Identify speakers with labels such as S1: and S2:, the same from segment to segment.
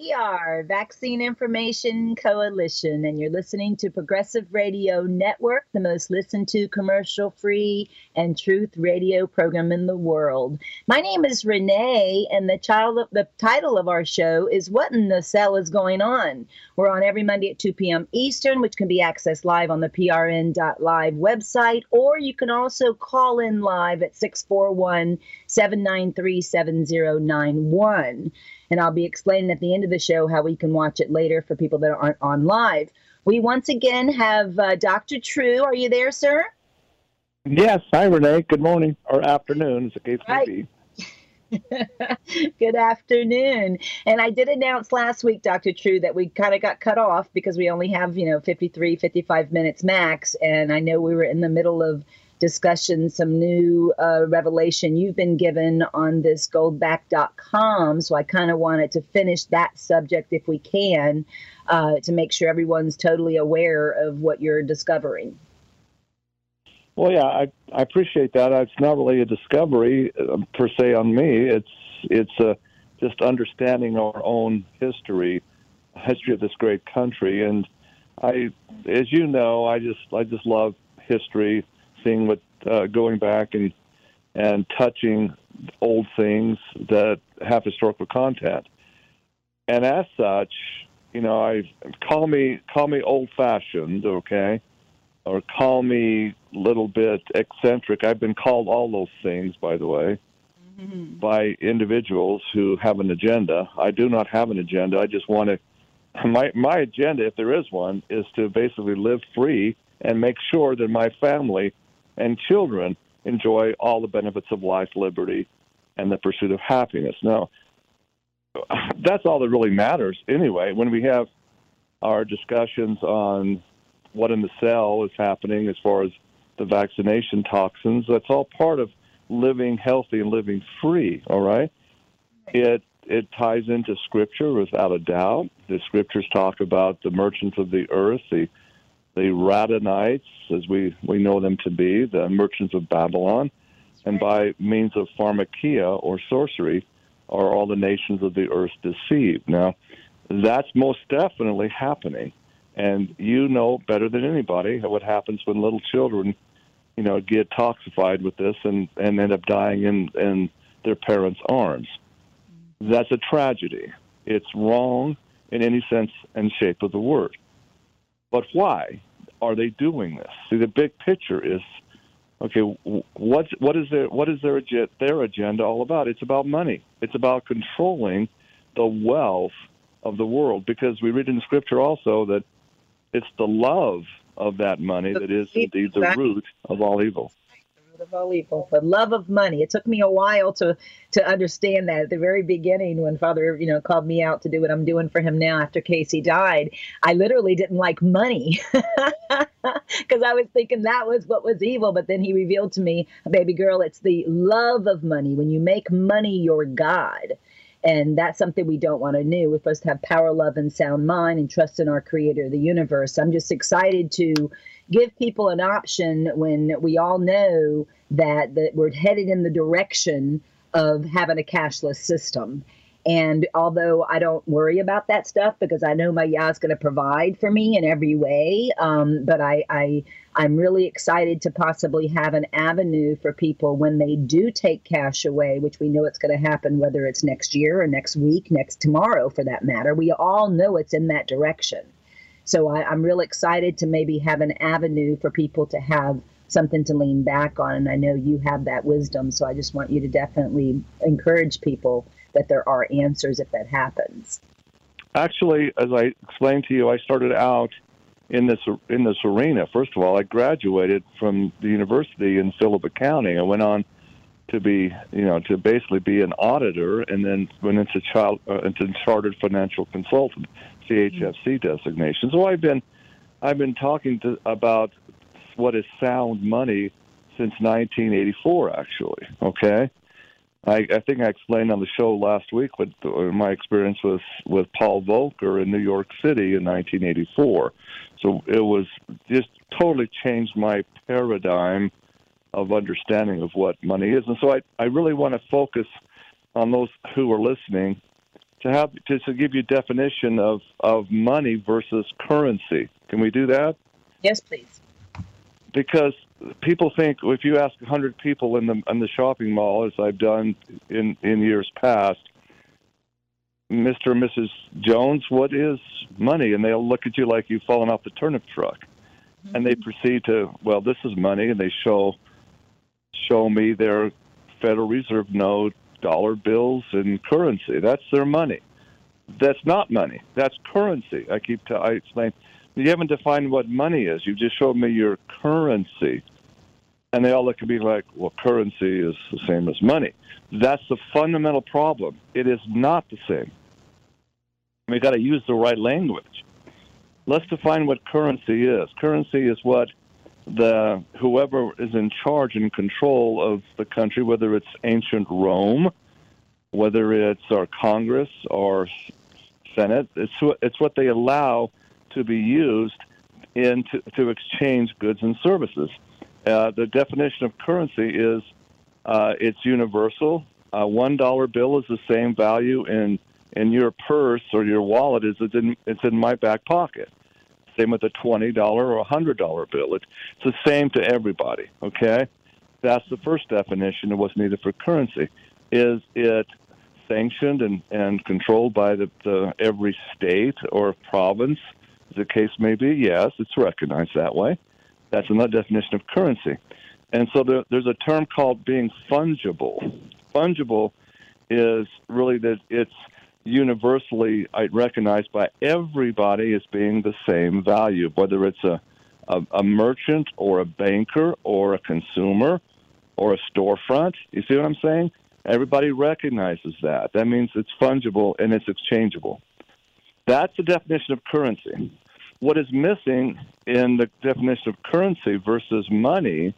S1: We are Vaccine Information Coalition, and you're listening to Progressive Radio Network, the most listened to commercial free and truth radio program in the world. My name is Renee, and the, child, the title of our show is What in the Cell is Going On? We're on every Monday at 2 p.m. Eastern, which can be accessed live on the prn.live website, or you can also call in live at 641 793 7091 and I'll be explaining at the end of the show how we can watch it later for people that aren't on live. We once again have uh, Dr. True. Are you there, sir?
S2: Yes. Hi, Renee. Good morning or afternoon, as the case may be.
S1: Good afternoon. And I did announce last week, Dr. True, that we kind of got cut off because we only have, you know, 53, 55 minutes max. And I know we were in the middle of discussion, some new uh, revelation you've been given on this goldback.com. So I kind of wanted to finish that subject if we can uh, to make sure everyone's totally aware of what you're discovering.
S2: Well, yeah, I, I appreciate that. It's not really a discovery uh, per se on me. It's it's uh, just understanding our own history, history of this great country, and I, as you know, I just I just love history seeing what uh, going back and and touching old things that have historical content. And as such, you know, I call me call me old fashioned, okay, or call me a little bit eccentric. I've been called all those things, by the way, mm-hmm. by individuals who have an agenda. I do not have an agenda. I just want to. My my agenda, if there is one, is to basically live free and make sure that my family and children enjoy all the benefits of life, liberty, and the pursuit of happiness. Now, that's all that really matters anyway. When we have our discussions on what in the cell is happening as far as the vaccination toxins, that's all part of living healthy and living free, all right? It it ties into scripture without a doubt. The scriptures talk about the merchants of the earth, the the Radhanites, as we, we know them to be, the merchants of Babylon, and by means of pharmakia or sorcery are all the nations of the earth deceived. Now, that's most definitely happening. And you know better than anybody what happens when little children, you know, get toxified with this and, and end up dying in, in their parents' arms. That's a tragedy. It's wrong in any sense and shape of the word. But why are they doing this? See, the big picture is okay. What what is their what is their their agenda all about? It's about money. It's about controlling the wealth of the world because we read in Scripture also that it's the love of that money that is indeed the root of all evil
S1: of all evil, the love of money. It took me a while to to understand that at the very beginning when Father, you know, called me out to do what I'm doing for him now after Casey died. I literally didn't like money because I was thinking that was what was evil. But then he revealed to me, baby girl, it's the love of money. When you make money your God. And that's something we don't want to do. We're supposed to have power, love, and sound mind and trust in our creator, the universe. I'm just excited to give people an option when we all know that, that we're headed in the direction of having a cashless system. And although I don't worry about that stuff because I know my Yah is going to provide for me in every way, um, but I, I I'm really excited to possibly have an avenue for people when they do take cash away, which we know it's going to happen whether it's next year or next week, next tomorrow for that matter. We all know it's in that direction. So I, I'm real excited to maybe have an avenue for people to have something to lean back on. And I know you have that wisdom. So I just want you to definitely encourage people that there are answers if that happens.
S2: Actually, as I explained to you, I started out in this in this arena. First of all, I graduated from the university in Phillip County. I went on to be, you know, to basically be an auditor, and then went into child uh, into chartered financial consultant. CHFC designation. So I've been I've been talking to, about what is sound money since 1984. Actually, okay. I, I think I explained on the show last week what uh, my experience was with Paul Volcker in New York City in 1984. So it was just totally changed my paradigm of understanding of what money is. And so I, I really want to focus on those who are listening to have to, to give you definition of of money versus currency. Can we do that?
S1: Yes, please.
S2: Because people think if you ask 100 people in the in the shopping mall, as I've done in in years past, Mr. and Mrs. Jones, what is money? And they'll look at you like you've fallen off the turnip truck, mm-hmm. and they proceed to, well, this is money, and they show show me their Federal Reserve note, dollar bills, and currency. That's their money. That's not money. That's currency. I keep t- I explain. You haven't defined what money is. You just showed me your currency, and they all look at me like, "Well, currency is the same as money." That's the fundamental problem. It is not the same. We've got to use the right language. Let's define what currency is. Currency is what the whoever is in charge and control of the country, whether it's ancient Rome, whether it's our Congress or Senate, it's it's what they allow to be used in to, to exchange goods and services. Uh, the definition of currency is uh, it's universal. A one dollar bill is the same value in in your purse or your wallet as it's in it's in my back pocket. Same with a twenty dollar or a hundred dollar bill. It's, it's the same to everybody. Okay, that's the first definition of what's needed for currency. Is it sanctioned and, and controlled by the, the every state or province, as the case may be? Yes, it's recognized that way. That's another definition of currency. And so there, there's a term called being fungible. Fungible is really that it's universally recognized by everybody as being the same value, whether it's a, a, a merchant or a banker or a consumer or a storefront. You see what I'm saying? Everybody recognizes that. That means it's fungible and it's exchangeable. That's the definition of currency. What is missing in the definition of currency versus money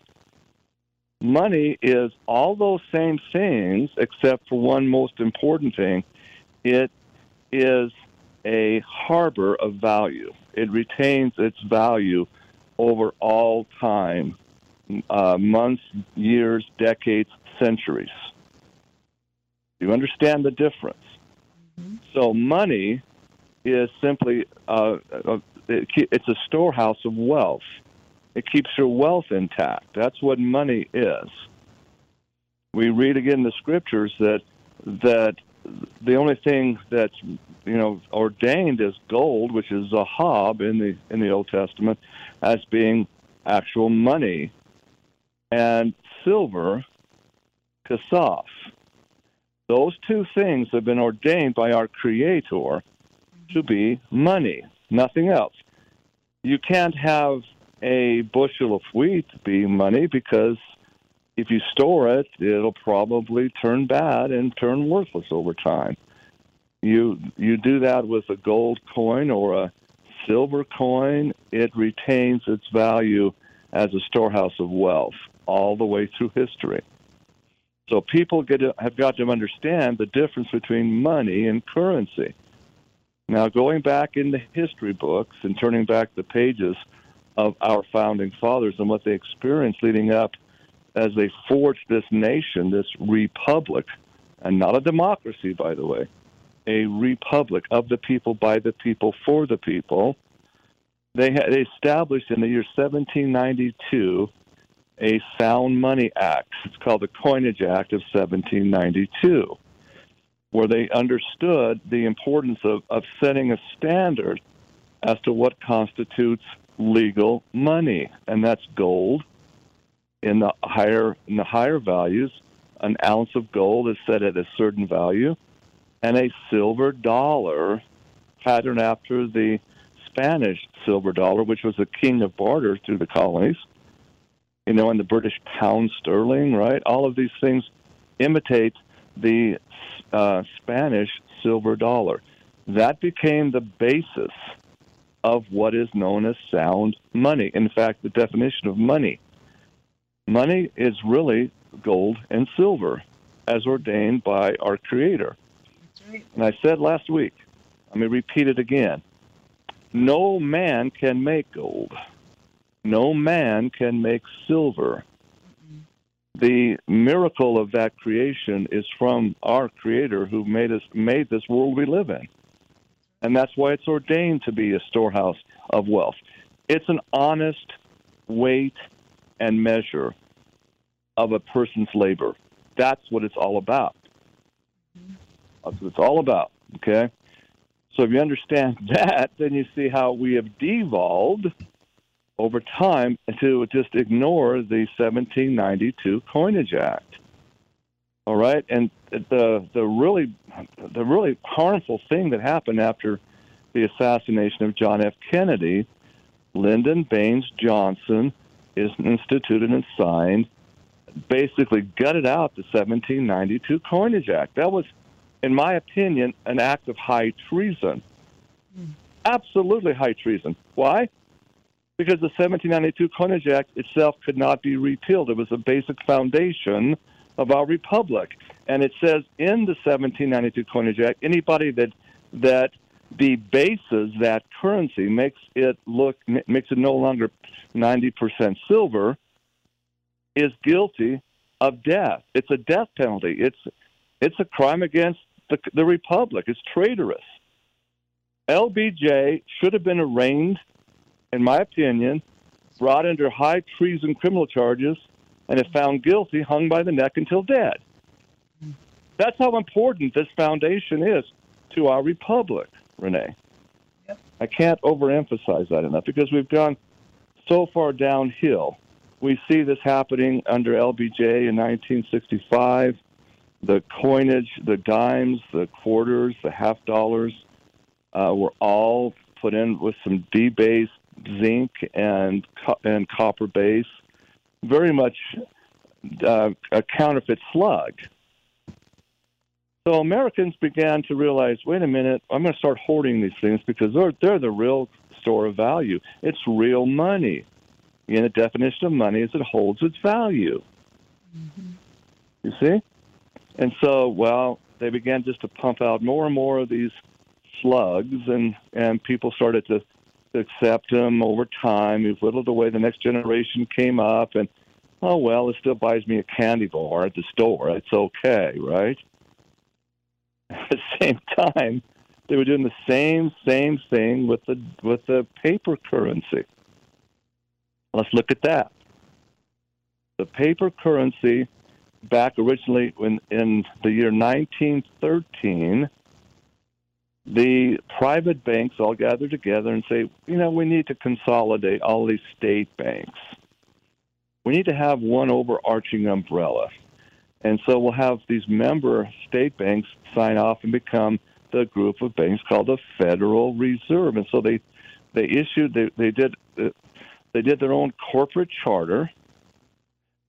S2: money is all those same things except for one most important thing it is a harbor of value. It retains its value over all time uh, months, years, decades, centuries. You understand the difference? Mm-hmm. So, money is simply uh, uh, it, it's a storehouse of wealth. It keeps your wealth intact. That's what money is. We read again in the scriptures that that the only thing that's you know ordained as gold, which is zahab in the in the Old Testament, as being actual money, and silver, kasaf. Those two things have been ordained by our Creator to be money, nothing else. You can't have a bushel of wheat be money because if you store it, it'll probably turn bad and turn worthless over time. You you do that with a gold coin or a silver coin, it retains its value as a storehouse of wealth all the way through history. So people get to, have got to understand the difference between money and currency. Now, going back in the history books and turning back the pages of our founding fathers and what they experienced leading up as they forged this nation, this republic, and not a democracy, by the way, a republic of the people, by the people, for the people. They had established in the year 1792 a Sound Money Act. It's called the Coinage Act of 1792, where they understood the importance of, of setting a standard as to what constitutes legal money, and that's gold, in the higher in the higher values, an ounce of gold is set at a certain value, and a silver dollar, patterned after the Spanish silver dollar, which was the king of barter through the colonies. You know, and the British pound sterling, right? All of these things imitate the uh, Spanish silver dollar. That became the basis of what is known as sound money. In fact, the definition of money Money is really gold and silver as ordained by our Creator. Right. And I said last week, let me repeat it again. No man can make gold. No man can make silver. the miracle of that creation is from our Creator who made us made this world we live in, and that's why it's ordained to be a storehouse of wealth. It's an honest weight and measure of a person's labor. That's what it's all about. That's what it's all about. Okay. So if you understand that, then you see how we have devolved over time to just ignore the 1792 Coinage Act. All right, and the the really the really harmful thing that happened after the assassination of John F. Kennedy, Lyndon Baines Johnson is instituted and signed, basically gutted out the 1792 Coinage Act. That was in my opinion, an act of high treason. Absolutely high treason. Why? Because the 1792 Coinage Act itself could not be repealed. It was a basic foundation of our republic. And it says in the 1792 Coinage Act, anybody that that debases that currency makes it look makes it no longer 90% silver is guilty of death. It's a death penalty. It's it's a crime against the, the Republic. It's traitorous. LBJ should have been arraigned, in my opinion, brought under high treason criminal charges, and if found guilty, hung by the neck until dead. That's how important this foundation is to our republic, Renee. Yep. I can't overemphasize that enough because we've gone so far downhill. We see this happening under LBJ in 1965 the coinage, the dimes, the quarters, the half dollars uh, were all put in with some debased zinc and and copper base, very much uh, a counterfeit slug. So Americans began to realize, wait a minute, I'm going to start hoarding these things because they're they're the real store of value. It's real money. And the definition of money is it holds its value. Mm-hmm. You see? And so, well, they began just to pump out more and more of these slugs, and and people started to accept them over time. You've whittled away. The next generation came up, and oh well, it still buys me a candy bar at the store. It's okay, right? At the same time, they were doing the same same thing with the with the paper currency. Let's look at that. The paper currency back originally when in the year 1913 the private banks all gather together and say, you know, we need to consolidate all these state banks. We need to have one overarching umbrella. And so we'll have these member state banks sign off and become the group of banks called the Federal Reserve. And so they they issued they, they did uh, they did their own corporate charter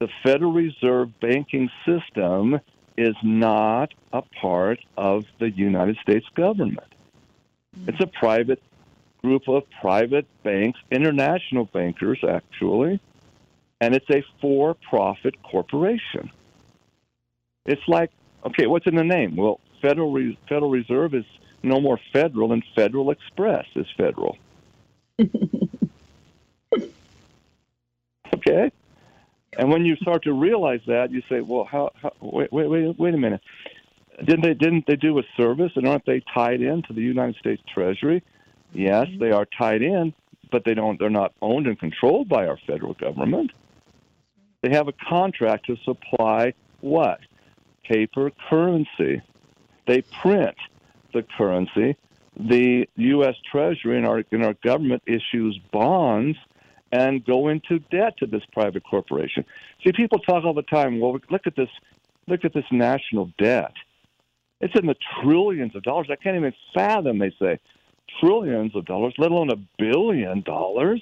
S2: the Federal Reserve banking system is not a part of the United States government. It's a private group of private banks, international bankers, actually, and it's a for profit corporation. It's like, okay, what's in the name? Well, Federal, Re- Federal Reserve is no more federal than Federal Express is federal. okay? And when you start to realize that, you say, "Well, how? how wait, wait, wait, wait a minute. Didn't they? Didn't they do a service? And aren't they tied in to the United States Treasury? Yes, mm-hmm. they are tied in, but they don't. They're not owned and controlled by our federal government. They have a contract to supply what? Paper currency. They print the currency. The U.S. Treasury and our and our government issues bonds and go into debt to this private corporation. See, people talk all the time. Well, look at this. Look at this national debt. It's in the trillions of dollars. I can't even fathom. They say trillions of dollars, let alone a billion dollars.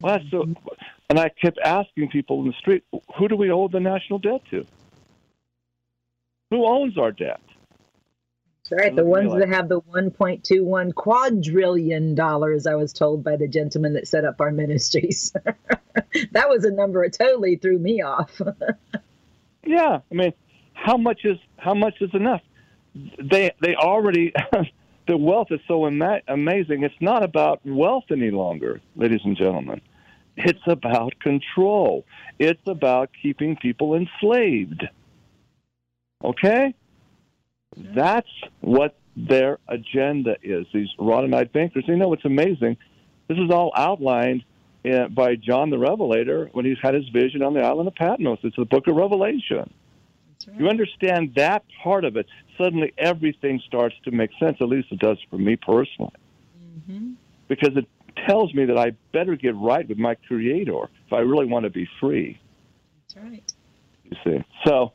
S2: Well, so, and I kept asking people in the street, who do we owe the national debt to? Who owns our debt?
S1: Right. The ones that have the 1.21 quadrillion dollars, I was told by the gentleman that set up our ministries. that was a number that totally threw me off.
S2: yeah, I mean, how much is how much is enough? They they already the wealth is so ama- amazing. It's not about wealth any longer, ladies and gentlemen. It's about control. It's about keeping people enslaved. Okay? That's what their agenda is. These Radhanite bankers. You know what's amazing? This is all outlined uh, by John the Revelator when he's had his vision on the island of Patmos. It's the book of Revelation. Right. You understand that part of it, suddenly everything starts to make sense. At least it does for me personally. Mm-hmm. Because it tells me that I better get right with my Creator if I really want to be free.
S1: That's right.
S2: You see. So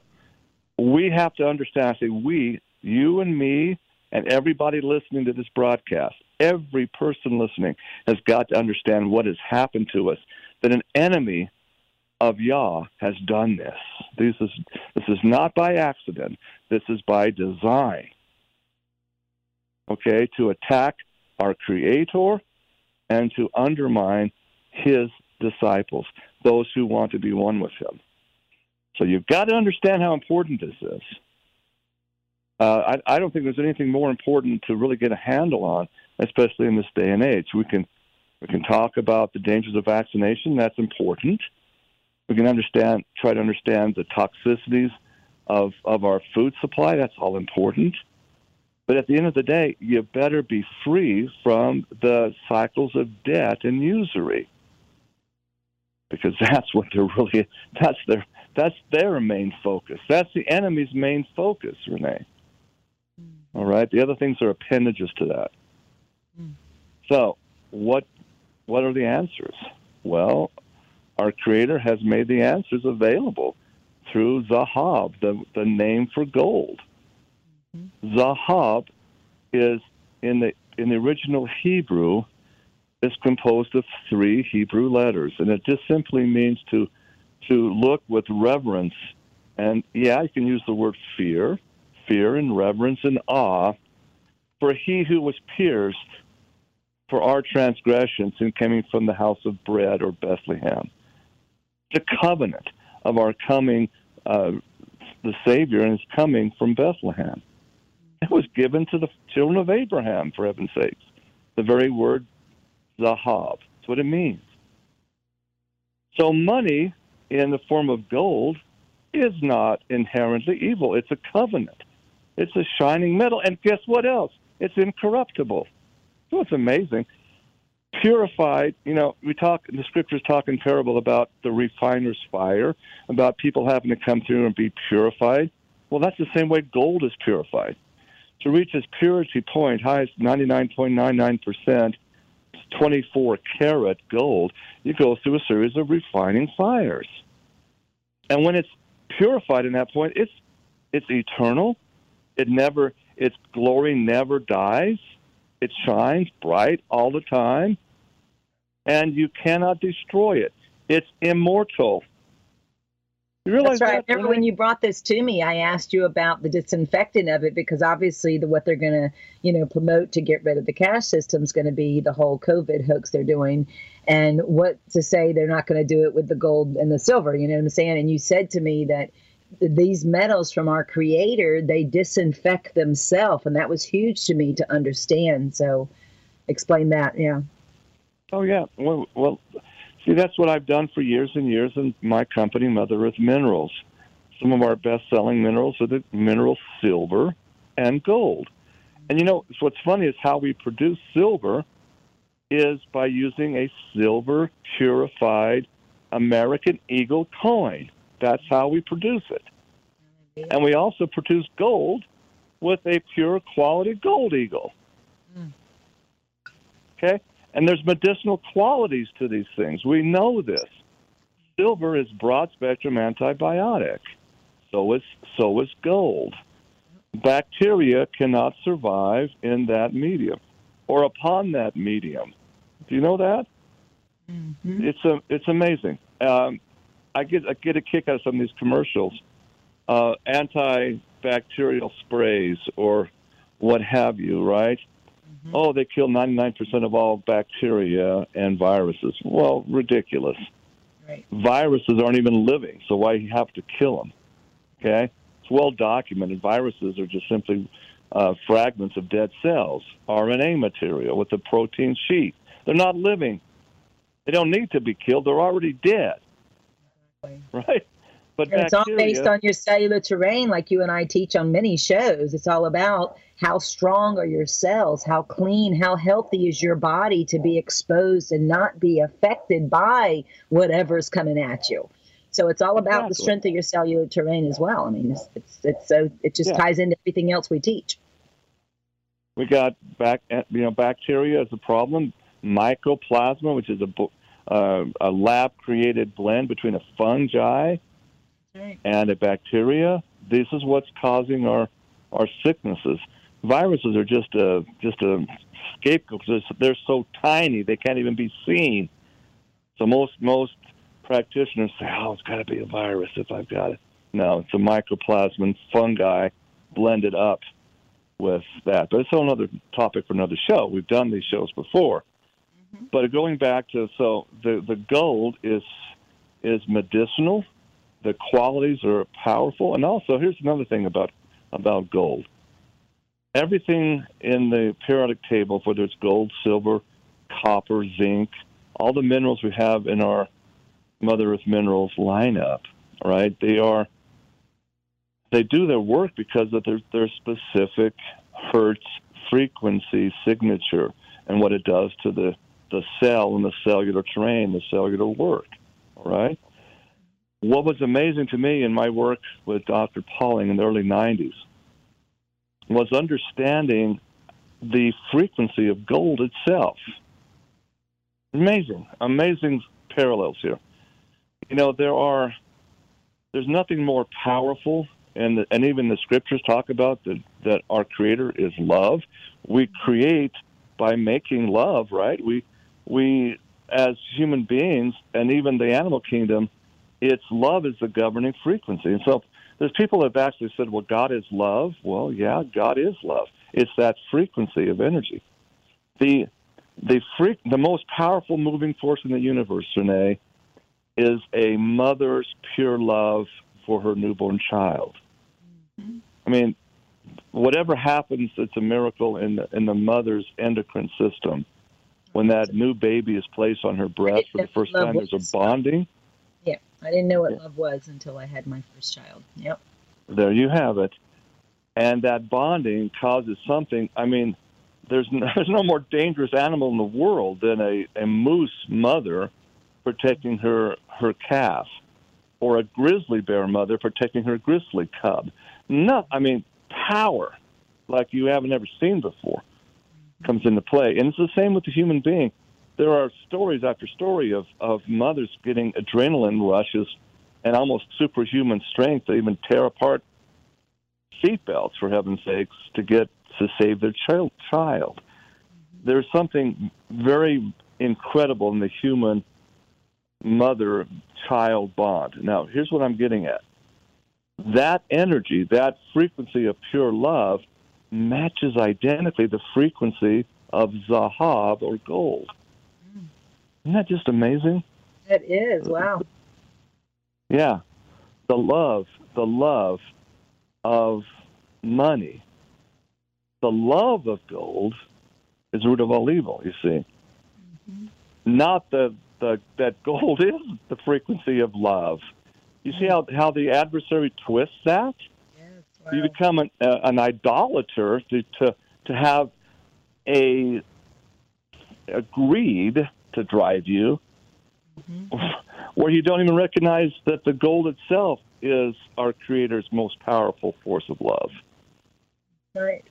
S2: we have to understand, I say we, you and me, and everybody listening to this broadcast, every person listening has got to understand what has happened to us. That an enemy of Yah has done this. This is this is not by accident. This is by design. Okay, to attack our Creator and to undermine His disciples, those who want to be one with Him. So you've got to understand how important this is. Uh, I, I don't think there's anything more important to really get a handle on, especially in this day and age. We can we can talk about the dangers of vaccination. That's important. We can understand, try to understand the toxicities of of our food supply. That's all important. But at the end of the day, you better be free from the cycles of debt and usury, because that's what they're really that's their that's their main focus. That's the enemy's main focus, Renee. All right. The other things are appendages to that. Mm. So, what what are the answers? Well, our Creator has made the answers available through Zahab, the, the name for gold. Mm-hmm. Zahab is in the in the original Hebrew is composed of three Hebrew letters, and it just simply means to to look with reverence. And yeah, you can use the word fear, fear and reverence and awe for he who was pierced for our transgressions and coming from the house of bread or Bethlehem. The covenant of our coming, uh, the Savior, and his coming from Bethlehem. It was given to the children of Abraham, for heaven's sakes. The very word zahab. That's what it means. So money in the form of gold is not inherently evil. It's a covenant. It's a shining metal. And guess what else? It's incorruptible. So it's amazing. Purified, you know, we talk, the scriptures talk in parable about the refiner's fire, about people having to come through and be purified. Well, that's the same way gold is purified. To reach its purity point, highest 99.99%, 24 karat gold, you go through a series of refining fires. And when it's purified in that point, it's it's eternal, it never, its glory never dies. It shines bright all the time, and you cannot destroy it. It's immortal.
S1: You realize That's right. That, Remember when you brought this to me, I asked you about the disinfectant of it because obviously the what they're going to, you know, promote to get rid of the cash system is going to be the whole COVID hoax they're doing, and what to say they're not going to do it with the gold and the silver. You know what I'm saying? And you said to me that these metals from our creator they disinfect themselves and that was huge to me to understand. So explain that yeah.
S2: Oh yeah. Well, well see that's what i've done for years and years in my company mother earth minerals. Some of our best selling minerals are the mineral silver and gold. And you know what's funny is how we produce silver is by using a silver purified american eagle coin that's how we produce it. And we also produce gold with a pure quality gold eagle. Mm. Okay? And there's medicinal qualities to these things. We know this. Silver is broad spectrum antibiotic. So is so is gold. Bacteria cannot survive in that medium or upon that medium. Do you know that? Mm-hmm. It's a, it's amazing. Um, I get I get a kick out of some of these commercials, uh, antibacterial sprays or what have you, right? Mm-hmm. Oh, they kill 99% of all bacteria and viruses. Well, ridiculous. Right. Viruses aren't even living, so why you have to kill them? Okay, it's well documented. Viruses are just simply uh, fragments of dead cells, RNA material with a protein sheet. They're not living. They don't need to be killed. They're already dead.
S1: Exactly.
S2: Right? But
S1: it's all based on your cellular terrain, like you and I teach on many shows. It's all about how strong are your cells, how clean, how healthy is your body to be exposed and not be affected by whatever's coming at you. So it's all about the strength of your cellular terrain as well. I mean, it's it's, it's so it just
S2: Yeah.
S1: ties into everything else we teach.
S2: we got back, you know, bacteria as a problem. Mycoplasma, which is a uh, a lab created blend between a fungi and a bacteria. This is what's causing our our sicknesses. Viruses are just a just a scapegoat they're, they're so tiny they can't even be seen. So most most practitioners say, "Oh, it's got to be a virus if I've got it." No, it's a mycoplasma and fungi blended up with that. But it's a whole other topic for another show. We've done these shows before. Mm-hmm. But going back to so the the gold is is medicinal. The qualities are powerful, and also here's another thing about about gold. Everything in the periodic table, whether it's gold, silver, copper, zinc, all the minerals we have in our Mother Earth minerals lineup, right? They are they do their work because of their their specific hertz frequency signature and what it does to the the cell and the cellular terrain, the cellular work. All right. What was amazing to me in my work with Dr. Pauling in the early 90s was understanding the frequency of gold itself. Amazing, amazing parallels here. You know, there are, there's nothing more powerful, and, and even the scriptures talk about that, that our Creator is love. We create by making love, right? We, we, as human beings, and even the animal kingdom, it's love is the governing frequency. And so there's people that have actually said, well, God is love. Well, yeah, God is love. It's that frequency of energy. The the freak, the most powerful moving force in the universe, Renee, is a mother's pure love for her newborn child. I mean, whatever happens, it's a miracle in the, in the mother's endocrine system. When that new baby is placed on her breast for the first time, there's a bonding.
S1: Yeah, I didn't know what
S2: Yeah.
S1: love was until I had my first child. Yep.
S2: There you have it. And that bonding causes something. I mean, there's no, there's no more dangerous animal in the world than a, a moose mother protecting her her calf, or a grizzly bear mother protecting her grizzly cub. No, I mean power like you haven't ever seen before comes into play, and it's the same with the human being. There are stories after story of of mothers getting adrenaline rushes and almost superhuman strength to even tear apart seatbelts, for heaven's sakes, to get to save their child. child. There's something very incredible in the human mother-child bond. Now, here's what I'm getting at. That energy, that frequency of pure love, matches identically the frequency of zahab or gold. Isn't that just amazing?
S1: It is. Wow.
S2: Yeah. The love, the love of money. The love of gold is the root of all evil, you see. Not the, the that gold is the frequency of love. You see mm. how, how the adversary twists that? You become an, uh, an idolater to, to, to have a, a greed to drive you where you don't even recognize that the gold itself is our creator's most powerful force of love.
S1: Right.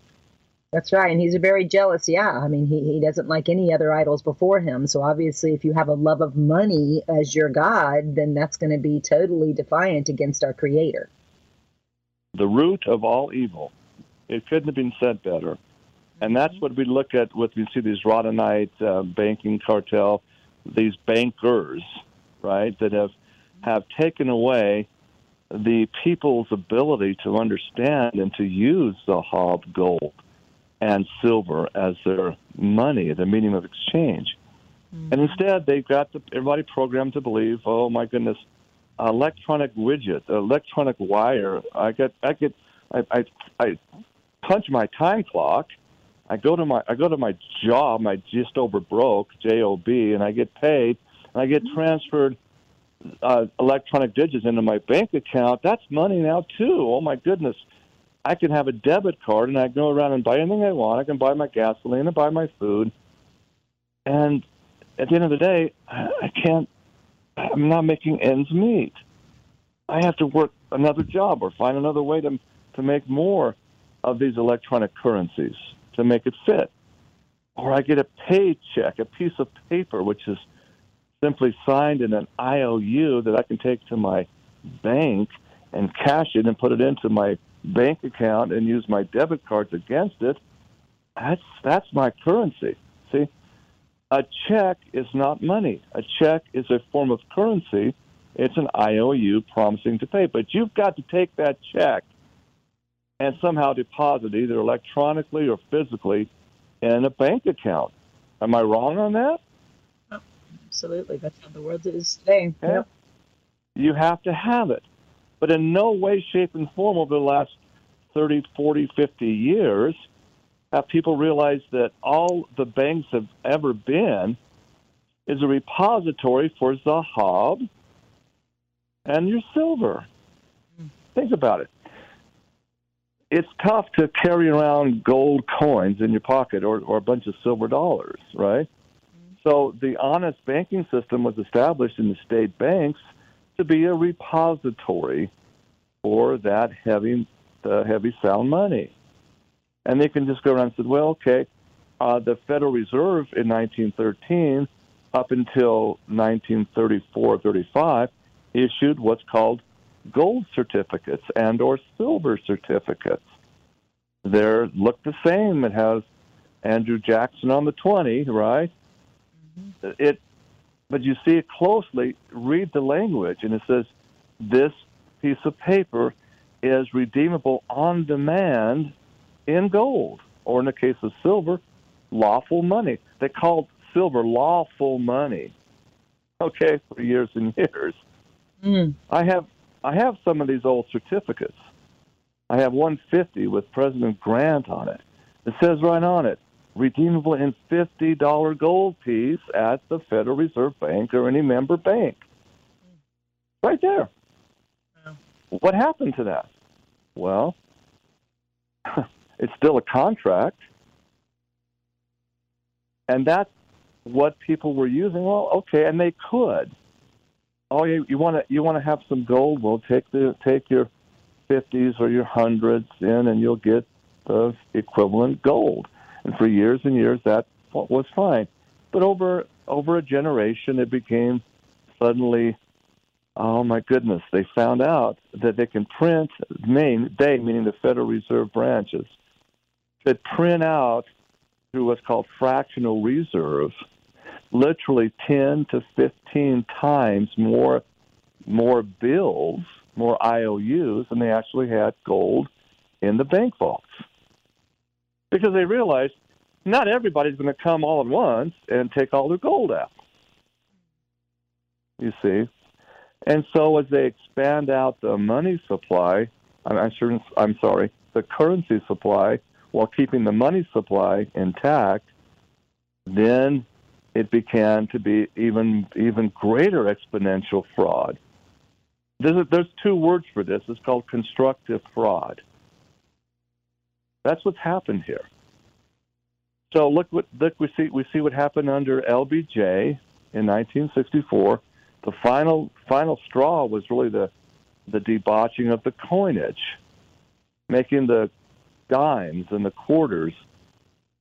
S1: That's right. And he's a very jealous, yeah. I mean, he, he doesn't like any other idols before him. So obviously, if you have a love of money as your God, then that's going to be totally defiant against our creator.
S2: The root of all evil. It couldn't have been said better. And that's what we look at with we see these Radhanite uh, banking cartel, these bankers, right, that have have taken away the people's ability to understand and to use the hob gold and silver as their money, the medium of exchange. And instead, they've got the, everybody programmed to believe, oh my goodness, electronic widget, electronic wire. I get, I get, I, I, I punch my time clock. I go to my, I go to my job, my just over broke job, and I get paid, and I get transferred uh, electronic digits into my bank account, that's money now too. Oh my goodness. I can have a debit card and I can go around and buy anything I want. I can buy my gasoline and buy my food. And at the end of the day, I can't, I'm not making ends meet. I have to work another job or find another way to, to make more of these electronic currencies to make it fit. Or I get a paycheck, a piece of paper, which is simply signed in an IOU that I can take to my bank and cash it and put it into my bank account and use my debit cards against it. That's that's my currency. See, a check is not money. A check is a form of currency. It's an IOU promising to pay, but you've got to take that check and somehow deposit either electronically or physically in a bank account. Am I wrong on that?
S1: Oh, absolutely. That's how the world is today.
S2: Yeah. Yep. You have to have it. But in no way, shape, and form over the last 30, 40, 50 years have people realize that all the banks have ever been is a repository for Zahab and your silver. Think about it. It's tough to carry around gold coins in your pocket or, or a bunch of silver dollars, right? So the honest banking system was established in the state banks to be a repository for that heavy, uh, heavy sound money. And they can just go around and say, well, okay, uh, the Federal Reserve in 1913 up until 1934 35 issued what's called gold certificates and or silver certificates. They look the same. It has Andrew Jackson on the 20, right? It, but you see it closely. Read the language, and it says this piece of paper is redeemable on demand in gold, or in the case of silver, lawful money. They called silver lawful money. Okay, for years and years. Mm. I have I have some of these old certificates. I have 150 with President Grant on it. It says right on it, redeemable in $50 gold piece at the Federal Reserve Bank or any member bank. Right there. What happened to that? Well, it's still a contract. And that's what people were using. Well, okay, and they could. Oh, you, you want to you want to have some gold? Well, take the take your fifties or your hundreds in, and you'll get the equivalent gold. And for years and years, that was fine. But over over a generation, it became suddenly, oh my goodness! They found out that they can print. Main they meaning the Federal Reserve branches, that print out through what's called fractional reserve, literally ten to fifteen times more more bills, more IOUs than they actually had gold in the bank vaults because they realized not everybody's going to come all at once and take all their gold out. You see, and so as they expand out the money supply, I'm sure I'm sorry, the currency supply, while keeping the money supply intact, then it began to be even even greater exponential fraud. There's, there's two words for this. It's called constructive fraud. That's what's happened here. So look what look we see we see what happened under LBJ in 1964. The final final straw was really the the debauching of the coinage, making the dimes and the quarters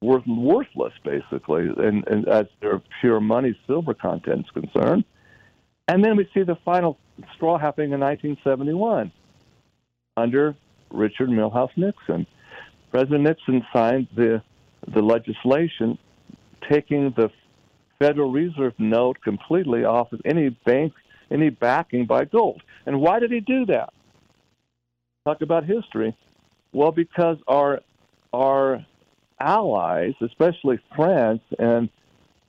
S2: were worthless basically, and, and as their pure money silver content is concerned. And then we see the final straw happening in 1971 under Richard Milhous Nixon. President Nixon signed the the legislation taking the Federal Reserve note completely off of any bank, any backing by gold. And why did he do that? Talk about history. Well, because our our allies, especially France and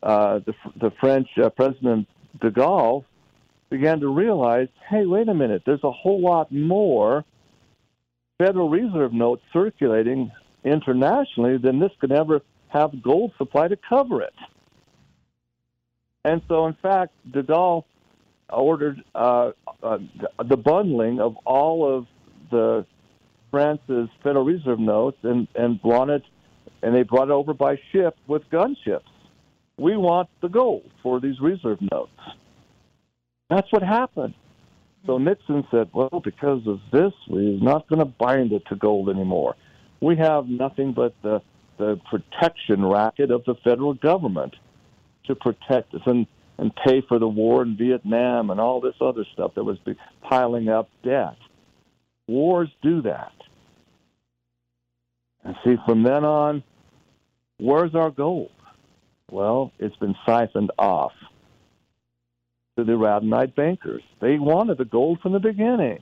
S2: uh, the, the French uh, President de Gaulle, began to realize, hey, wait a minute, there's a whole lot more Federal Reserve notes circulating internationally, than this could ever have gold supply to cover it. And so, in fact, de Gaulle ordered uh, uh, the bundling of all of the France's Federal Reserve notes and, and brought it, and they brought it over by ship with gunships. We want the gold for these reserve notes. That's what happened. So Nixon said, well, because of this, we're not going to bind it to gold anymore. We have nothing but the, the protection racket of the federal government to protect us and, and pay for the war in Vietnam and all this other stuff that was piling up debt. Wars do that. And see, from then on, where's our gold? Well, it's been siphoned off to the Radhanite bankers. They wanted the gold from the beginning.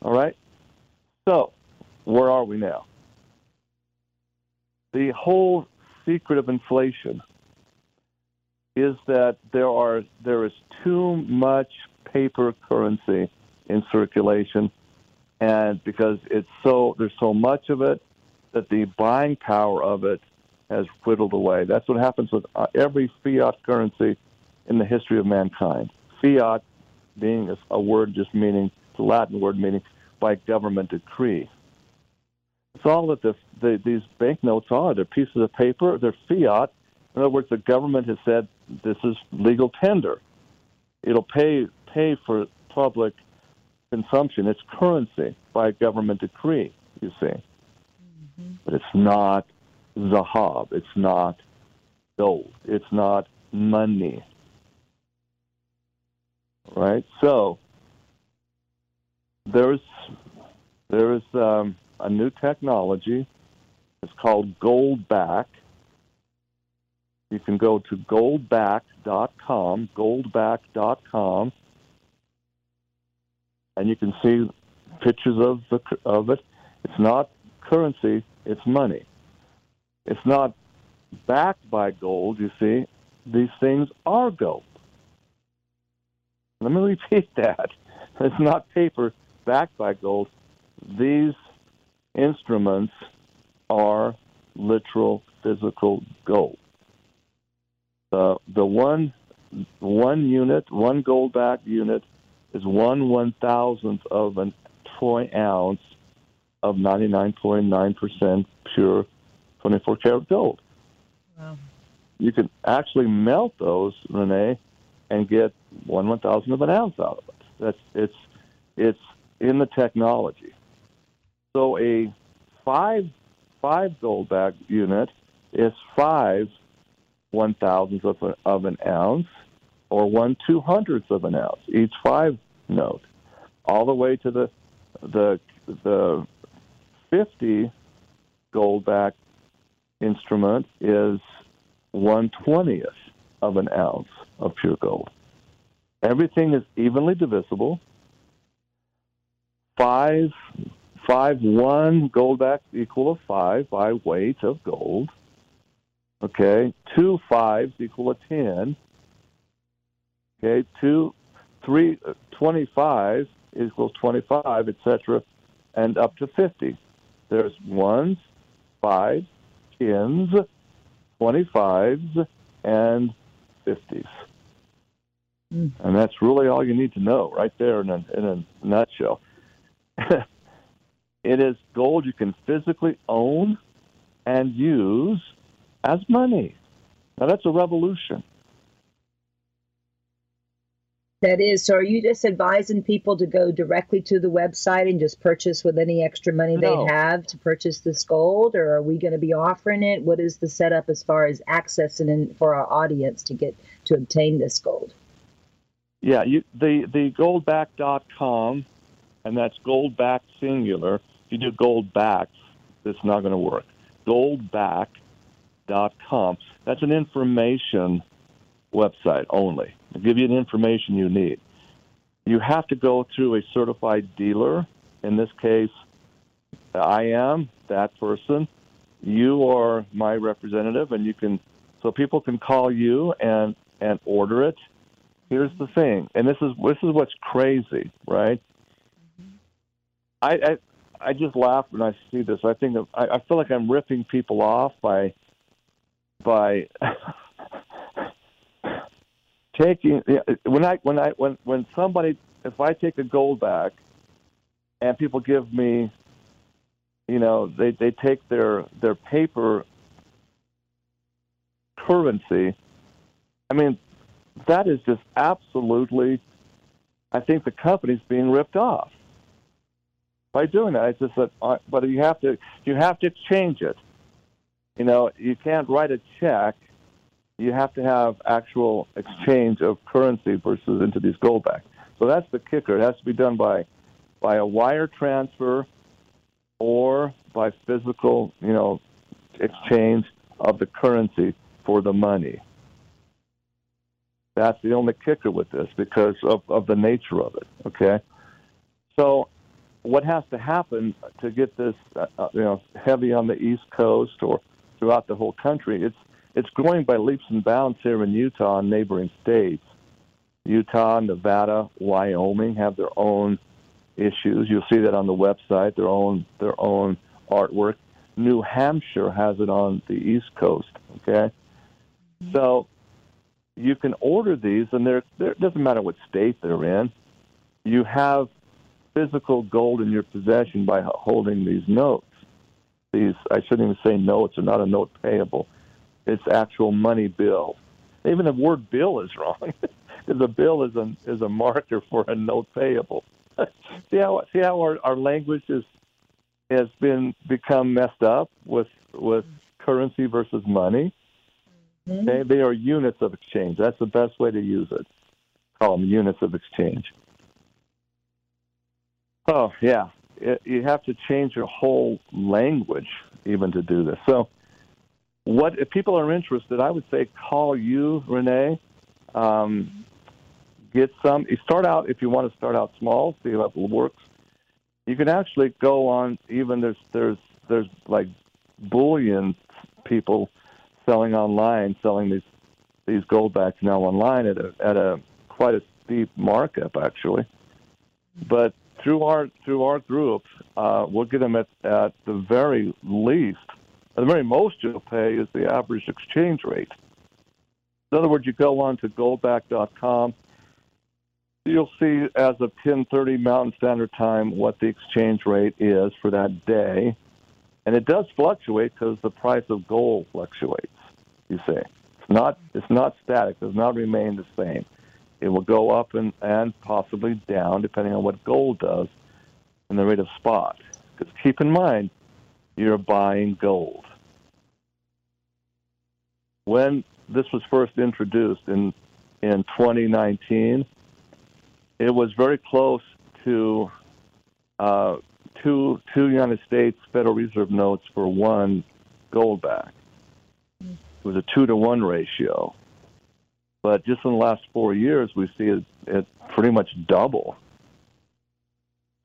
S2: All right? So, where are we now? The whole secret of inflation is that there are there is too much paper currency in circulation and because it's so there's so much of it that the buying power of it has whittled away. That's what happens with uh, every fiat currency in the history of mankind. Fiat being a word just meaning, the Latin word meaning by government decree. It's all that the, the, these banknotes are. They're pieces of paper, they're fiat. In other words, the government has said this is legal tender. It'll pay pay for public consumption. It's currency by government decree, you see. Mm-hmm. But it's not zahab. It's not gold. It's not money right? So there's there is um, a new technology. It's called Goldback. You can go to goldback.com, goldback.com, and you can see pictures of the of it. It's not currency; it's money. It's not backed by gold. You see, these things are gold. Let me repeat that. It's not paper backed by gold. These instruments are literal physical gold. Uh, the one one unit, one gold backed unit, is one one thousandth of an troy ounce of 99.9% pure 24 karat gold. Wow. You can actually melt those, Renee, and get one one thousandth of an ounce out of it. That's it's it's in the technology. So a five five gold back unit is five one thousandths of, a, of an ounce or one two hundredths of an ounce each five note, all the way to the the the fifty gold back instrument is one twentieth of an ounce of pure gold. Everything is evenly divisible. Five, five, one gold back equal to five by weight of gold. Okay, two fives equal to ten. Okay, two, three, uh, 25 equals 25, etc., and up to 50. There's ones, fives, tens, 25s, and 50s. Mm. And that's really all you need to know right there in a, in a nutshell. it is gold you can physically own and use as money. Now, that's a revolution.
S1: That is. So, are you just advising people to go directly to the website and just purchase with any extra money no. they have to purchase this gold, or are we going to be offering it? What is the setup as far as accessing and for our audience to get to obtain this gold?
S2: Yeah, you, the the goldback.com, and that's goldback singular. If you do goldback, it's not going to work. Goldback.com. That's an information website only. To give you the information you need. You have to go through a certified dealer. In this case, I am that person. You are my representative, and you can so people can call you and and order it here's the thing, and this is this is what's crazy, right? Mm-hmm. I, I I just laugh when I see this. I think of, I, I feel like I'm ripping people off by by taking when I when I when when somebody if I take a gold back and people give me you know they they take their their paper currency I mean that is just absolutely I think the company's being ripped off by doing that. It's just that uh, but you have to you have to change it. You know you can't write a check you have to have actual exchange of currency versus into these gold goldbacks. So that's the kicker. It has to be done by by a wire transfer or by physical, you know, exchange of the currency for the money. That's the only kicker with this because of, of the nature of it. Okay, so what has to happen to get this, uh, uh you know, heavy on the East Coast or throughout the whole country? It's it's growing by leaps and bounds here in Utah and neighboring states. Utah, Nevada, Wyoming have their own issues. You'll see that on the website, their own their own artwork. New Hampshire has it on the East Coast. Okay, mm-hmm. so you can order these, and they're, they're, it doesn't matter what state they're in. You have physical gold in your possession by holding these notes. These I shouldn't even say notes; they're not a note payable its actual money bill. Even the word bill is wrong because a bill is a is a marker for a note payable. see how see how our, our language is has been become messed up with with currency versus money. Mm-hmm. Okay, they are units of exchange. That's the best way to use it. Call them units of exchange. Oh yeah, it, you have to change your whole language even to do this. So what if people are interested? I would say call you, Renee. Um, get some. You start out if you want to start out small, see how it works. You can actually go on. Even there's there's there's like bullion people selling online, selling these these goldbacks now online at a at a quite a steep markup actually. But through our through our group, uh, we'll get them at at the very least the very most you'll pay is the average exchange rate. In other words, you go on to goldback.com. You'll see as of 10:30 Mountain Standard Time what the exchange rate is for that day, and it does fluctuate because the price of gold fluctuates. You see, it's not it's not static; it does not remain the same. It will go up and, and possibly down depending on what gold does and the rate of spot. Because keep in mind, you're buying gold. When this was first introduced in in 2019, it was very close to uh, two two United States Federal Reserve notes for one gold back. It was a two to one ratio, but just in the last four years, we see it, it pretty much double.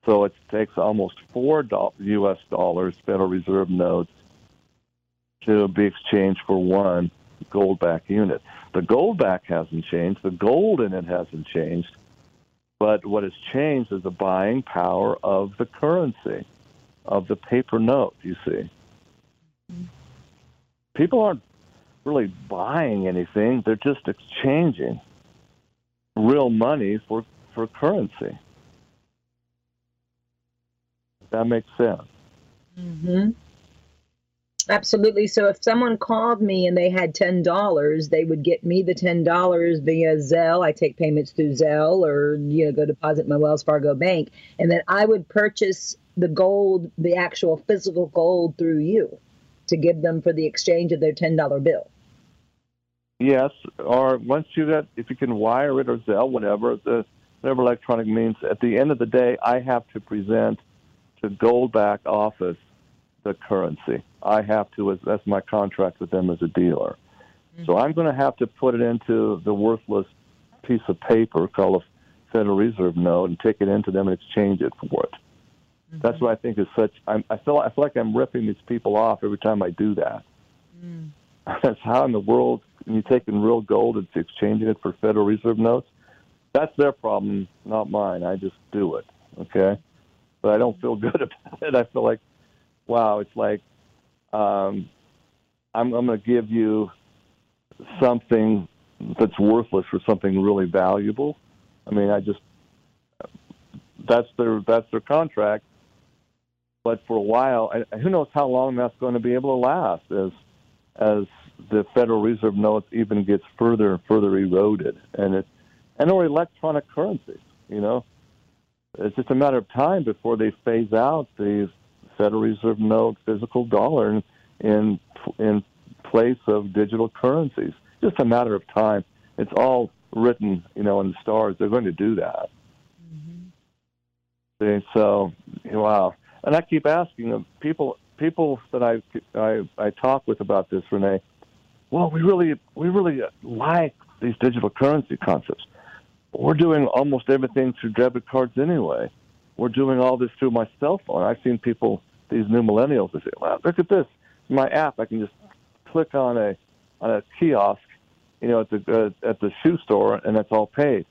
S2: So it takes almost four U.S. dollars Federal Reserve notes to be exchanged for one goldback unit. The goldback hasn't changed. The gold in it hasn't changed. But what has changed is the buying power of the currency, of the paper note, you see. People aren't really buying anything, they're just exchanging real money for, for currency. That makes sense.
S1: Mm-hmm. Absolutely. So if someone called me and they had ten dollars, they would get me the ten dollars via Zelle. I take payments through Zelle or you know go deposit my Wells Fargo bank, and then I would purchase the gold, the actual physical gold through you, to give them for the exchange of their ten dollar bill.
S2: Yes, or once you get, if you can wire it or Zelle, whatever the whatever electronic means. At the end of the day, I have to present to Goldback office the currency. I have to, as that's my contract with them as a dealer. Mm-hmm. So I'm going to have to put it into the worthless piece of paper called a Federal Reserve note and take it into them and exchange it for it. Mm-hmm. That's what I think is such. I'm, I feel I feel like I'm ripping these people off every time I do that. Mm. That's how in the world you're taking real gold and exchanging it for Federal Reserve notes. That's their problem, not mine. I just do it. Okay, but I don't feel good about it. I feel like wow, it's like um, I'm, I'm going to give you something that's worthless for something really valuable. I mean, I just that's their that's their contract. But for a while, who knows how long that's going to be able to last as as the Federal Reserve notes even gets further and further eroded, and it and or electronic currencies. You know, it's just a matter of time before they phase out the Federal Reserve note physical dollar in in, in place of digital currencies. Just a matter of time. It's all written, you know, in the stars. They're going to do that. Mm-hmm. See, so wow. And I keep asking them, people people that I, I I talk with about this, Renee. Well, we really we really like these digital currency concepts. We're doing almost everything through debit cards anyway. We're doing all this through my cell phone. I've seen people, these new millennials, they say, "Wow, look at this! My app. I can just click on a on a kiosk, you know, at the uh, at the shoe store, and that's all paid."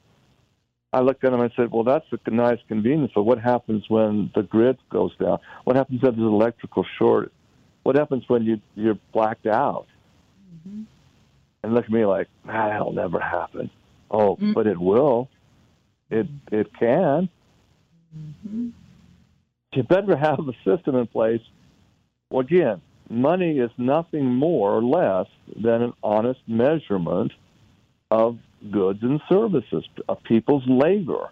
S2: I looked at them and I said, "Well, that's a nice convenience, but what happens when the grid goes down? What happens if there's an electrical short? What happens when you you're blacked out?" Mm-hmm. And look at me like, "That'll never happen." Oh, mm-hmm. but it will. It it can. Mm-hmm. You better have a system in place. Well, again, money is nothing more or less than an honest measurement of goods and services, of people's labor.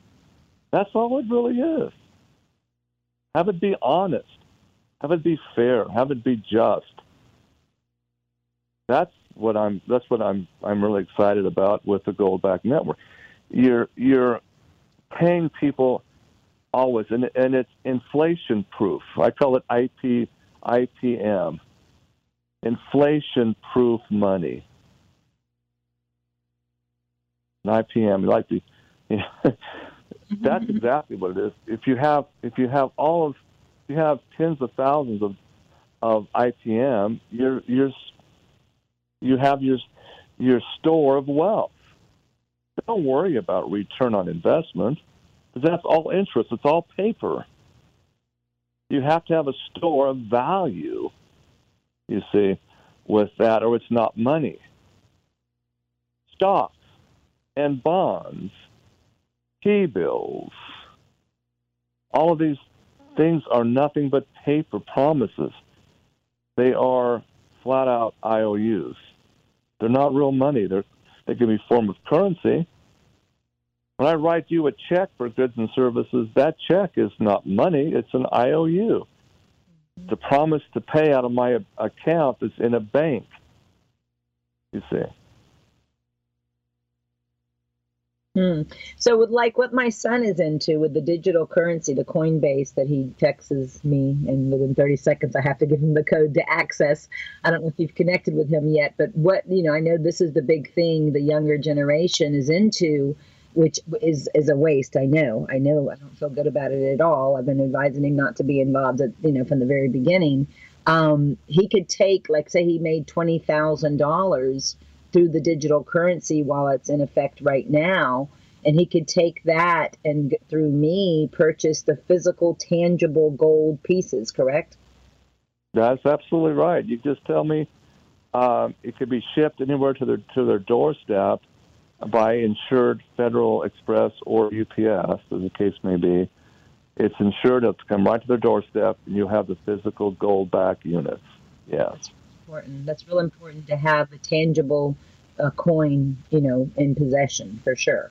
S2: That's all it really is. Have it be honest. Have it be fair. Have it be just. That's what I'm. That's what I'm. I'm really excited about with the Goldback Network. You're you're paying people always, and and it's inflation proof. I call it IP IPM, inflation proof money. IPM, like the, you know, that's mm-hmm. exactly what it is. If you have if you have all of you have tens of thousands of of IPM, you're you're you have your your store of wealth. Don't worry about return on investment because that's all interest. It's all paper. You have to have a store of value, you see, with that, or it's not money. Stocks and bonds, T bills, all of these things are nothing but paper promises. They are flat out IOUs. They're not real money. They're, they can be form of currency. When I write you a check for goods and services, that check is not money. It's an IOU. It's a promise to pay out of my account that's in a bank. You see.
S1: Hmm. So, with like what my son is into with the digital currency, the Coinbase that he texts me, and within 30 seconds I have to give him the code to access. I don't know if you've connected with him yet, but what you know, I know this is the big thing the younger generation is into, which is is a waste. I know, I know, I don't feel good about it at all. I've been advising him not to be involved, at, you know, from the very beginning. Um, he could take, like, say, he made twenty thousand dollars through the digital currency while it's in effect right now. And he could take that and through me purchase the physical, tangible gold pieces, correct?
S2: That's absolutely right. You just tell me um, it could be shipped anywhere to their to their doorstep by insured Federal Express or UPS, as the case may be. It's insured it'll come right to their doorstep, and you have the physical gold back units. Yes
S1: important. That's real important to have a tangible uh, coin, you know, in possession for sure.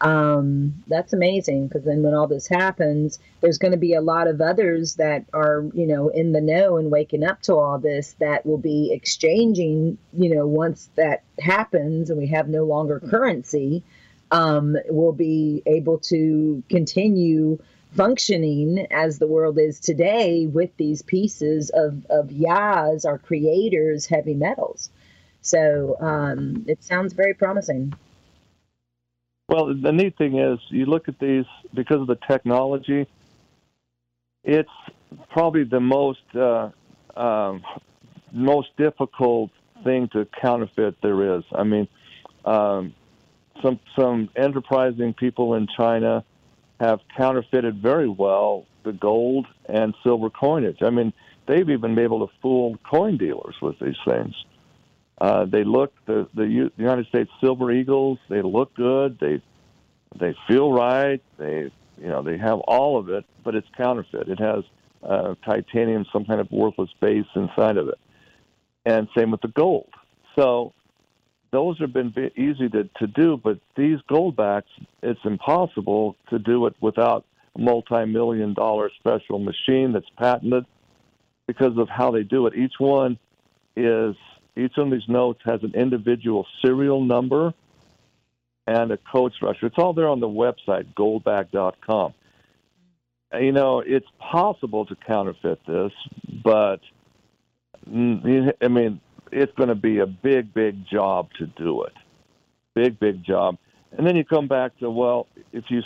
S1: Um, that's amazing because then when all this happens, there's going to be a lot of others that are, you know, in the know and waking up to all this that will be exchanging, you know, once that happens and we have no longer currency, um, will be able to continue functioning as the world is today with these pieces of, of Yaz, our creators, heavy metals. So um, it sounds very promising.
S2: Well, the neat thing is, you look at these because of the technology. It's probably the most uh, um, most difficult thing to counterfeit there is. I mean, um, some some enterprising people in China have counterfeited very well the gold and silver coinage. I mean, they've even been able to fool coin dealers with these things. Uh, they look the the United States Silver Eagles. They look good. They they feel right. They you know they have all of it, but it's counterfeit. It has uh, titanium, some kind of worthless base inside of it, and same with the gold. So those have been easy to, to do, but these goldbacks, it's impossible to do it without a multi-million dollar special machine that's patented because of how they do it. Each one is each one of these notes has an individual serial number and a code structure. It's all there on the website, goldback.com. You know, it's possible to counterfeit this, but I mean, it's going to be a big, big job to do it. Big, big job. And then you come back to, well, if you,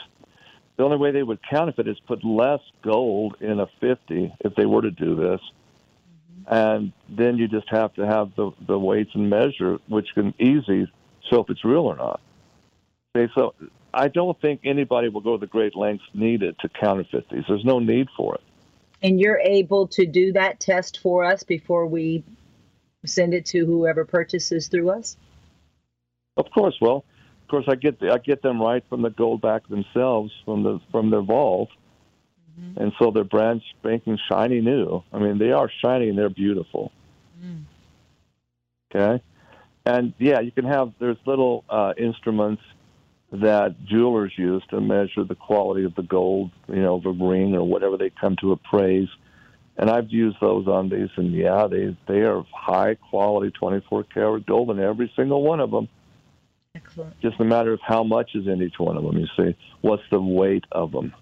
S2: the only way they would counterfeit is put less gold in a 50 if they were to do this and then you just have to have the the weights and measure, which can easy show if it's real or not. Okay, so I don't think anybody will go the great lengths needed to counterfeit these. There's no need for it.
S1: And you're able to do that test for us before we send it to whoever purchases through us.
S2: Of course. Well, of course, I get the, I get them right from the gold back themselves from the from their vault, Mm-hmm. And so they're brand spanking shiny new. I mean, they are shiny and they're beautiful. Mm. Okay? And yeah, you can have, there's little uh, instruments that jewelers use to measure the quality of the gold, you know, the ring or whatever they come to appraise. And I've used those on these, and yeah, they they are high quality, 24 karat gold in every single one of them.
S1: Excellent.
S2: Just a matter of how much is in each one of them. You see, what's the weight of them?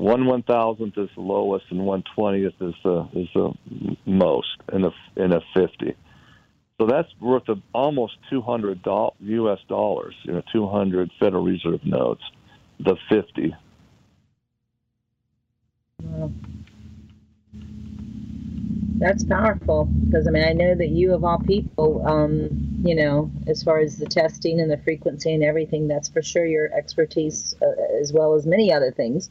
S2: one one thousandth is the lowest, and one twentieth is the is the most in a in a fifty. So that's worth of almost two hundred U.S. dollars. You know, two hundred Federal Reserve notes. The fifty.
S1: That's powerful because I mean I know that you of all people, um, you know, as far as the testing and the frequency and everything, that's for sure your expertise uh, as well as many other things.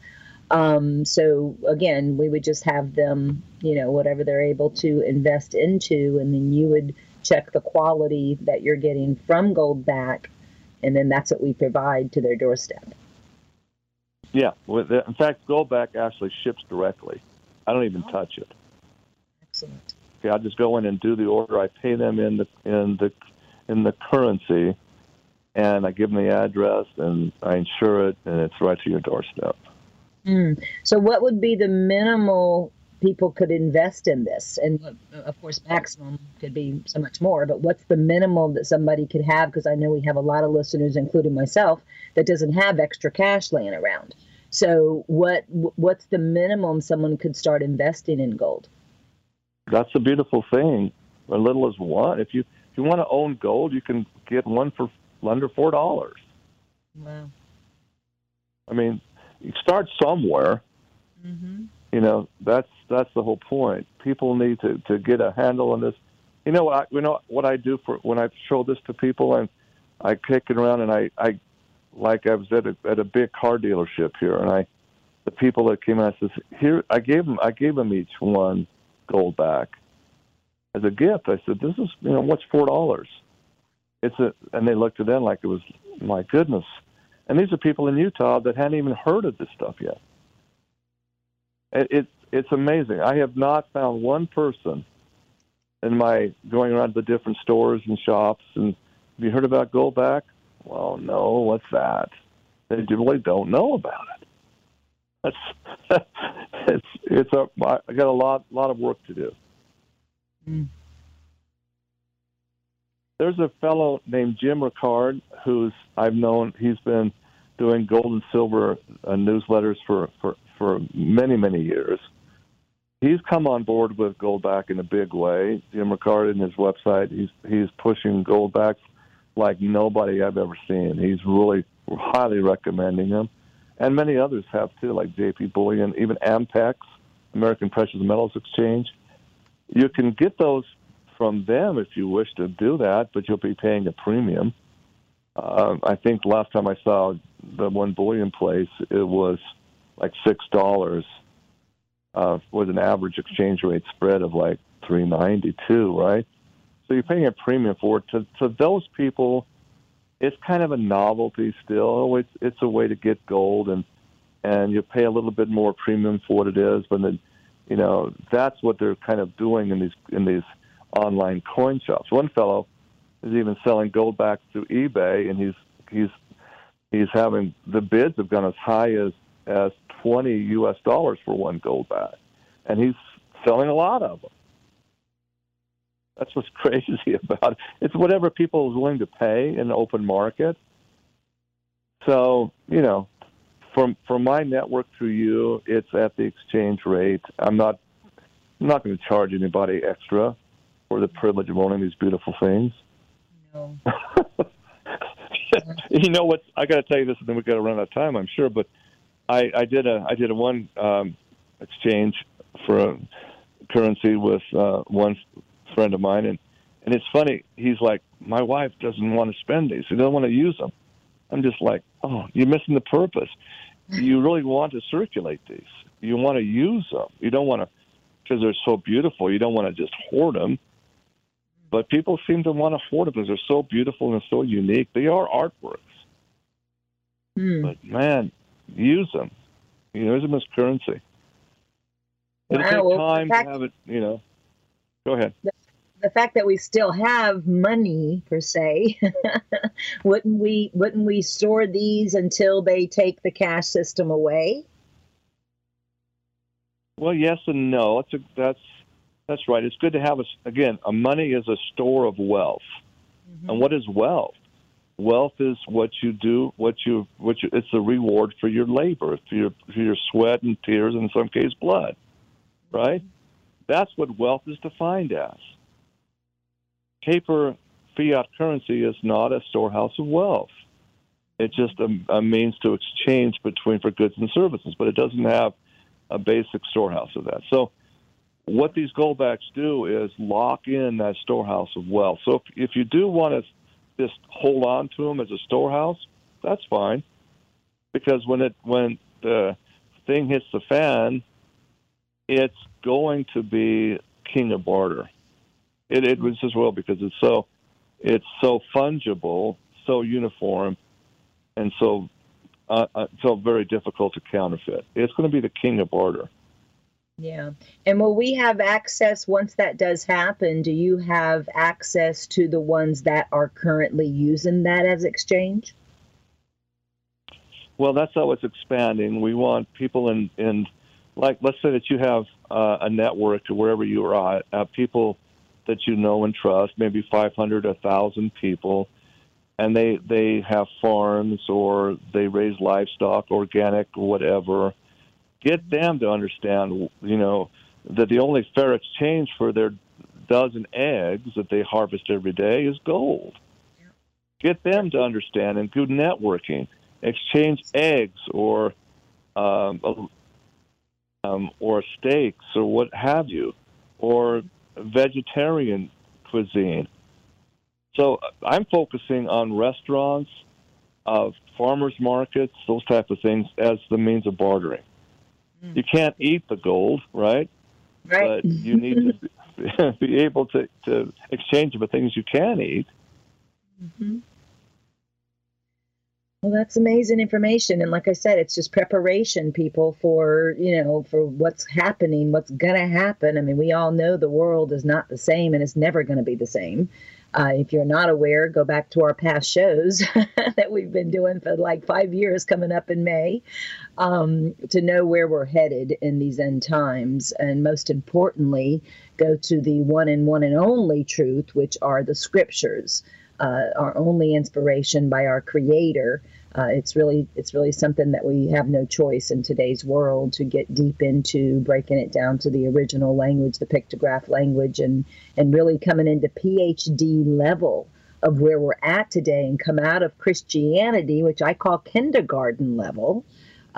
S1: Um, so again, we would just have them, you know, whatever they're able to invest into, and then you would check the quality that you're getting from Goldback, and then that's what we provide to their doorstep.
S2: Yeah, in fact, Goldback actually ships directly. I don't even oh. touch it.
S1: Excellent.
S2: Okay, I just go in and do the order. I pay them in the in the in the currency, and I give them the address, and I insure it, and it's right to your doorstep.
S1: Mm. So, what would be the minimal people could invest in this? And of course, maximum could be so much more, but what's the minimal that somebody could have? Because I know we have a lot of listeners, including myself, that doesn't have extra cash laying around. So, what what's the minimum someone could start investing in gold?
S2: That's a beautiful thing. As little as one. If you if you want to own gold, you can get one for under four dollars.
S1: Wow.
S2: I mean, you start somewhere.
S1: Mm-hmm.
S2: You know, that's that's the whole point. People need to to get a handle on this. You know, I you know what I do for when I show this to people and I kick it around and I I like I was at a at a big car dealership here and I the people that came out says here I gave them I gave them each one gold back as a gift. I said this is you know what's four dollars. It's a and they looked at it like it was my goodness and these are people in Utah that hadn't even heard of this stuff yet. It, it, it's amazing. I have not found one person in my going around the different stores and shops and have you heard about gold back? Well, no, what's that? They really don't know about it. That's it's it's a I got a lot lot of work to do.
S1: Mm.
S2: There's a fellow named Jim Ricard who's I've known. He's been doing gold and silver uh, newsletters for, for, for many, many years. He's come on board with Goldback in a big way. Jim Ricard and his website, he's he's pushing Goldback like nobody I've ever seen. He's really highly recommending him, and many others have too, like JM Bullion, even APMEX, American Precious Metals Exchange. You can get those from them if you wish to do that, but you'll be paying a premium. Uh, I think last time I saw the one bullion place, it was like six dollars uh, with an average exchange rate spread of like three ninety two, right? So you're paying a premium for it. To, to those people, it's kind of a novelty still. Oh, it's it's a way to get gold, and and you pay a little bit more premium for what it is. But then, you know, that's what they're kind of doing in these in these online coin shops. One fellow is even selling gold back through eBay, and he's he's he's having the bids have gone as high as as 20 U.S. dollars for one gold back, and he's selling a lot of them. That's what's crazy about it. It's whatever people are willing to pay in the open market. So you know, from from my network through you, it's at the exchange rate. I'm not I'm not going to charge anybody extra for the privilege of owning these beautiful things.
S1: No.
S2: you know what? I got to tell you this, and then we got to run out of time, I'm sure. But I, I did a I did a one um, exchange for a currency with uh, one friend of mine, and and it's funny. He's like, my wife doesn't want to spend these; she doesn't want to use them. I'm just like, oh, you're missing the purpose. You really want to circulate these. You want to use them. You don't want to because they're so beautiful. You don't want to just hoard them. But people seem to want to hoard them because they're so beautiful and so unique. They are artworks.
S1: Hmm.
S2: But man, use them. You know, use them as currency. It'll
S1: Wow,
S2: take time
S1: fact-
S2: to have it. You know. Go ahead.
S1: the fact that we still have money per se wouldn't we wouldn't we store these until they take the cash system away
S2: Well, yes and no. That's a, that's that's right. It's good to have a again. A money is a store of wealth, mm-hmm. and what is wealth? Wealth is what you do, what you what you. It's a reward for your labor, for your for your sweat and tears, and in some case, blood. Right. Mm-hmm. That's what wealth is defined as. Paper fiat currency is not a storehouse of wealth. It's just a, a means to exchange between for goods and services, but it doesn't have a basic storehouse of that. So, what these goldbacks do is lock in that storehouse of wealth. So, if, if you do want to just hold on to them as a storehouse, that's fine, because when it when the thing hits the fan, it's going to be king of barter. It it was as well because it's so it's so fungible, so uniform, and so uh, uh, so very difficult to counterfeit. It's going to be the king of barter.
S1: yeah and will we have access once that does happen do you have access to the ones that are currently using that as exchange
S2: Well, that's how it's expanding. We want people in, in like, let's say that you have uh, a network to wherever you are at, uh, people that you know and trust, maybe 500, 1,000 people, and they, they have farms or they raise livestock, organic, whatever. Get them to understand, you know, that the only fair exchange for their dozen eggs that they harvest every day is gold. Get them to understand and do networking exchange eggs or um, um, or steaks or what have you, or vegetarian cuisine. So uh, I'm focusing on restaurants, uh, farmers markets, those type of things as the means of bartering.
S1: Mm.
S2: You can't eat the gold, right?
S1: right
S2: But you need to be able to, to exchange it for things you can eat.
S1: Mhm. Well, that's amazing information, and like I said, it's just preparation, people, for you know, for what's happening, what's gonna happen. I mean, we all know the world is not the same, and it's never going to be the same. Uh, if you're not aware, go back to our past shows that we've been doing for like five years, coming up in May, um, to know where we're headed in these end times, and most importantly, go to the one and one and only truth, which are the scriptures uh, our only inspiration by our creator uh, it's really it's really something that we have no choice in today's world to get deep into breaking it down to the original language the pictograph language and and really coming into phd level of where we're at today and come out of christianity which i call kindergarten level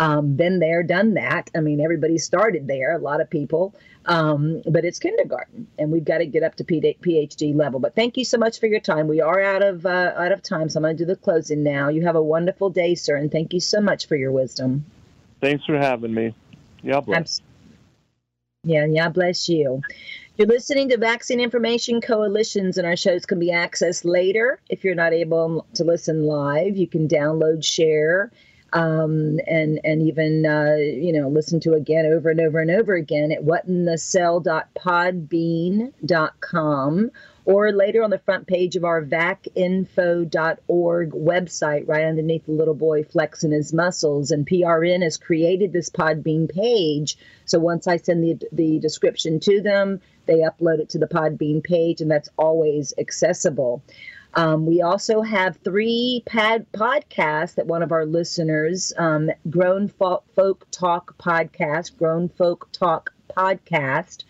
S1: um, been there, done that. I mean, everybody started there, a lot of people, um, but it's kindergarten, and we've got to get up to PhD level. But thank you so much for your time. We are out of uh, out of time, so I'm going to do the closing now. You have a wonderful day, sir, and thank you so much for your wisdom.
S2: Thanks for having me. Yeah, bless.
S1: Yeah, yeah, bless you. You're listening to Vaccine Information Coalitions, and our shows can be accessed later. If you're not able to listen live, you can download, share, um, and and even uh, you know listen to again over and over and over again at whatinthecell.podbean.com or later on the front page of our vacinfo.org website, right underneath the little boy flexing his muscles. And PRN has created this Podbean page. So once I send the, the description to them, they upload it to the Podbean page, and that's always accessible. Um, we also have three pad podcasts that one of our listeners, um, Grown Folk Talk Podcast, Grown Folk Talk Podcast,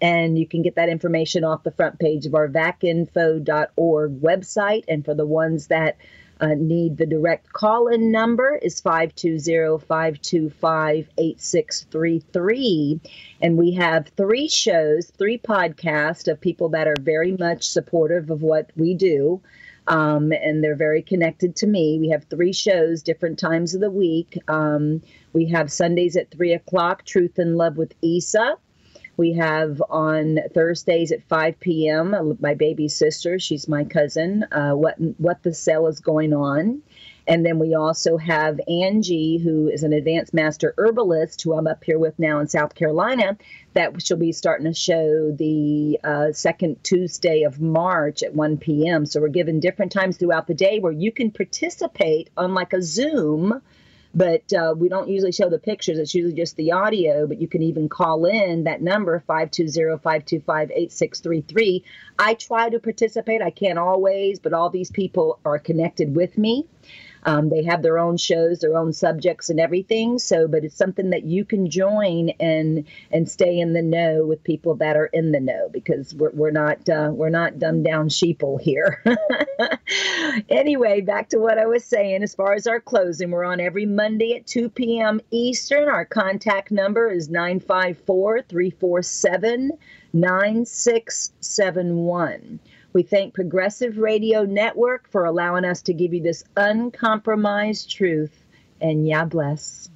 S1: and you can get that information off the front page of our vacinfo.org website. And for the ones that uh, need the direct call in number is 520-525-8633 and we have three shows three podcasts of people that are very much supportive of what we do. Um, and they're very connected to me. We have three shows different times of the week. Um, we have sundays at 3 o'clock truth and love with isa we have on Thursdays at 5 p.m. Uh, my baby sister, she's my cousin. Uh, what what the cell is going on, and then we also have Angie, who is an advanced master herbalist, who I'm up here with now in South Carolina. That she'll be starting a show the uh, second Tuesday of March at 1 p.m. So we're given different times throughout the day where you can participate on like a Zoom but uh, we don't usually show the pictures. It's usually just the audio, but you can even call in that number 520-525-8633. I try to participate. I can't always, but all these people are connected with me. Um, they have their own shows, their own subjects, and everything. So, but it's something that you can join and and stay in the know with people that are in the know because we're, we're not uh, we're not dumbed down sheeple here. anyway, back to what I was saying. As far as our closing, we're on every Monday at 2 p.m. Eastern. Our contact number is 954 347 9671. We thank Progressive Radio Network for allowing us to give you this uncompromised truth. And Yah bless.